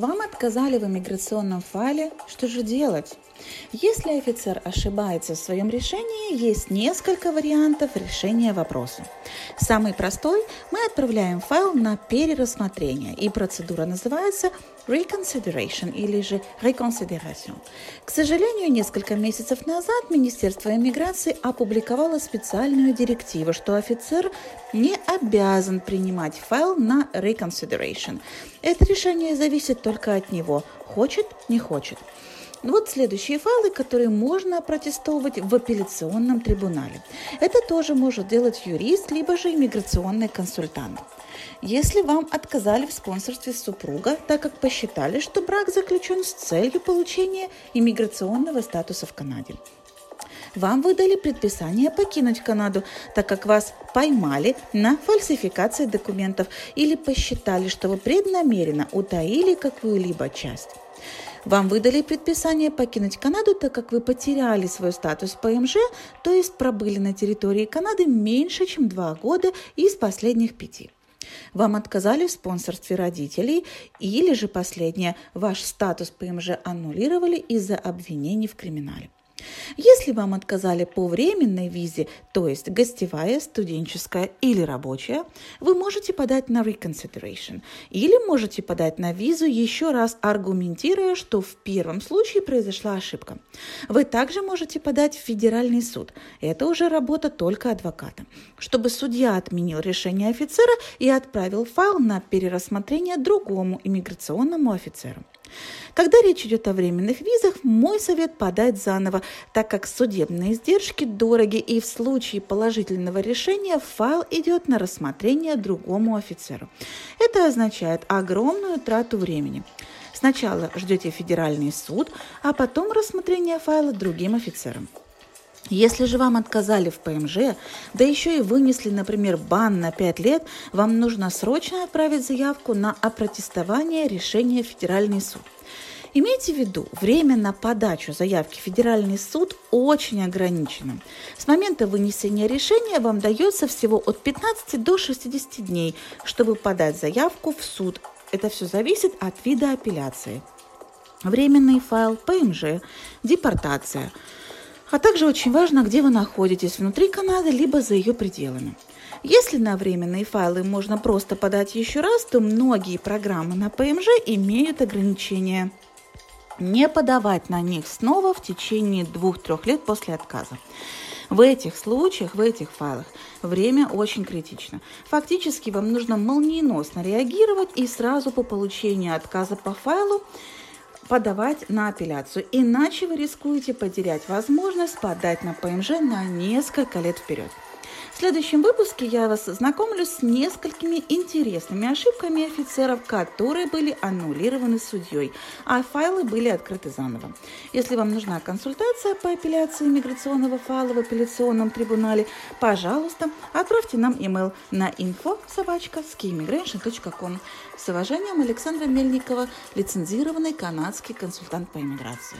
Вам отказали в иммиграционном файле, что же делать? Если офицер ошибается в своем решении, есть несколько вариантов решения вопроса. Самый простой – мы отправляем файл на перерассмотрение, и процедура называется reconsideration или же reconsideration. К сожалению, несколько месяцев назад Министерство иммиграции опубликовало специальную директиву, что офицер не обязан принимать файл на reconsideration. Это решение зависит только от него, хочет, не хочет. Вот следующие файлы, которые можно протестовать в апелляционном трибунале. Это тоже может делать юрист, либо же иммиграционный консультант. Если вам отказали в спонсорстве супруга, так как посчитали, что брак заключен с целью получения иммиграционного статуса в Канаде. Вам выдали предписание покинуть Канаду, так как вас поймали на фальсификации документов или посчитали, что вы преднамеренно утаили какую-либо часть. Вам выдали предписание покинуть Канаду, так как вы потеряли свой статус ПМЖ, то есть пробыли на территории Канады меньше, чем два года из последних пяти. Вам отказали в спонсорстве родителей или же последнее, ваш статус ПМЖ аннулировали из-за обвинений в криминале. Если вам отказали по временной визе, то есть гостевая, студенческая или рабочая, вы можете подать на reconsideration или можете подать на визу еще раз, аргументируя, что в первом случае произошла ошибка. Вы также можете подать в федеральный суд. Это уже работа только адвоката, чтобы судья отменил решение офицера и отправил файл на перерассмотрение другому иммиграционному офицеру. Когда речь идет о временных визах, мой совет подать заново, так как судебные издержки дороги и в случае положительного решения файл идет на рассмотрение другому офицеру. Это означает огромную трату времени. Сначала ждете федеральный суд, а потом рассмотрение файла другим офицерам. Если же вам отказали в ПМЖ, да еще и вынесли, например, бан на 5 лет, вам нужно срочно отправить заявку на опротестование решения Федеральный суд. Имейте в виду, время на подачу заявки в Федеральный суд очень ограничено. С момента вынесения решения вам дается всего от 15 до 60 дней, чтобы подать заявку в суд. Это все зависит от вида апелляции. Временный файл, ПМЖ, депортация – а также очень важно, где вы находитесь, внутри Канады, либо за ее пределами. Если на временные файлы можно просто подать еще раз, то многие программы на ПМЖ имеют ограничения. Не подавать на них снова в течение двух-трех лет после отказа. В этих случаях, в этих файлах время очень критично. Фактически вам нужно молниеносно реагировать и сразу по получению отказа по файлу подавать на апелляцию, иначе вы рискуете потерять возможность подать на ПМЖ на несколько лет вперед. В следующем выпуске я вас знакомлю с несколькими интересными ошибками офицеров, которые были аннулированы судьей, а файлы были открыты заново. Если вам нужна консультация по апелляции миграционного файла в апелляционном трибунале, пожалуйста, отправьте нам email на info С уважением, Александра Мельникова, лицензированный канадский консультант по иммиграции.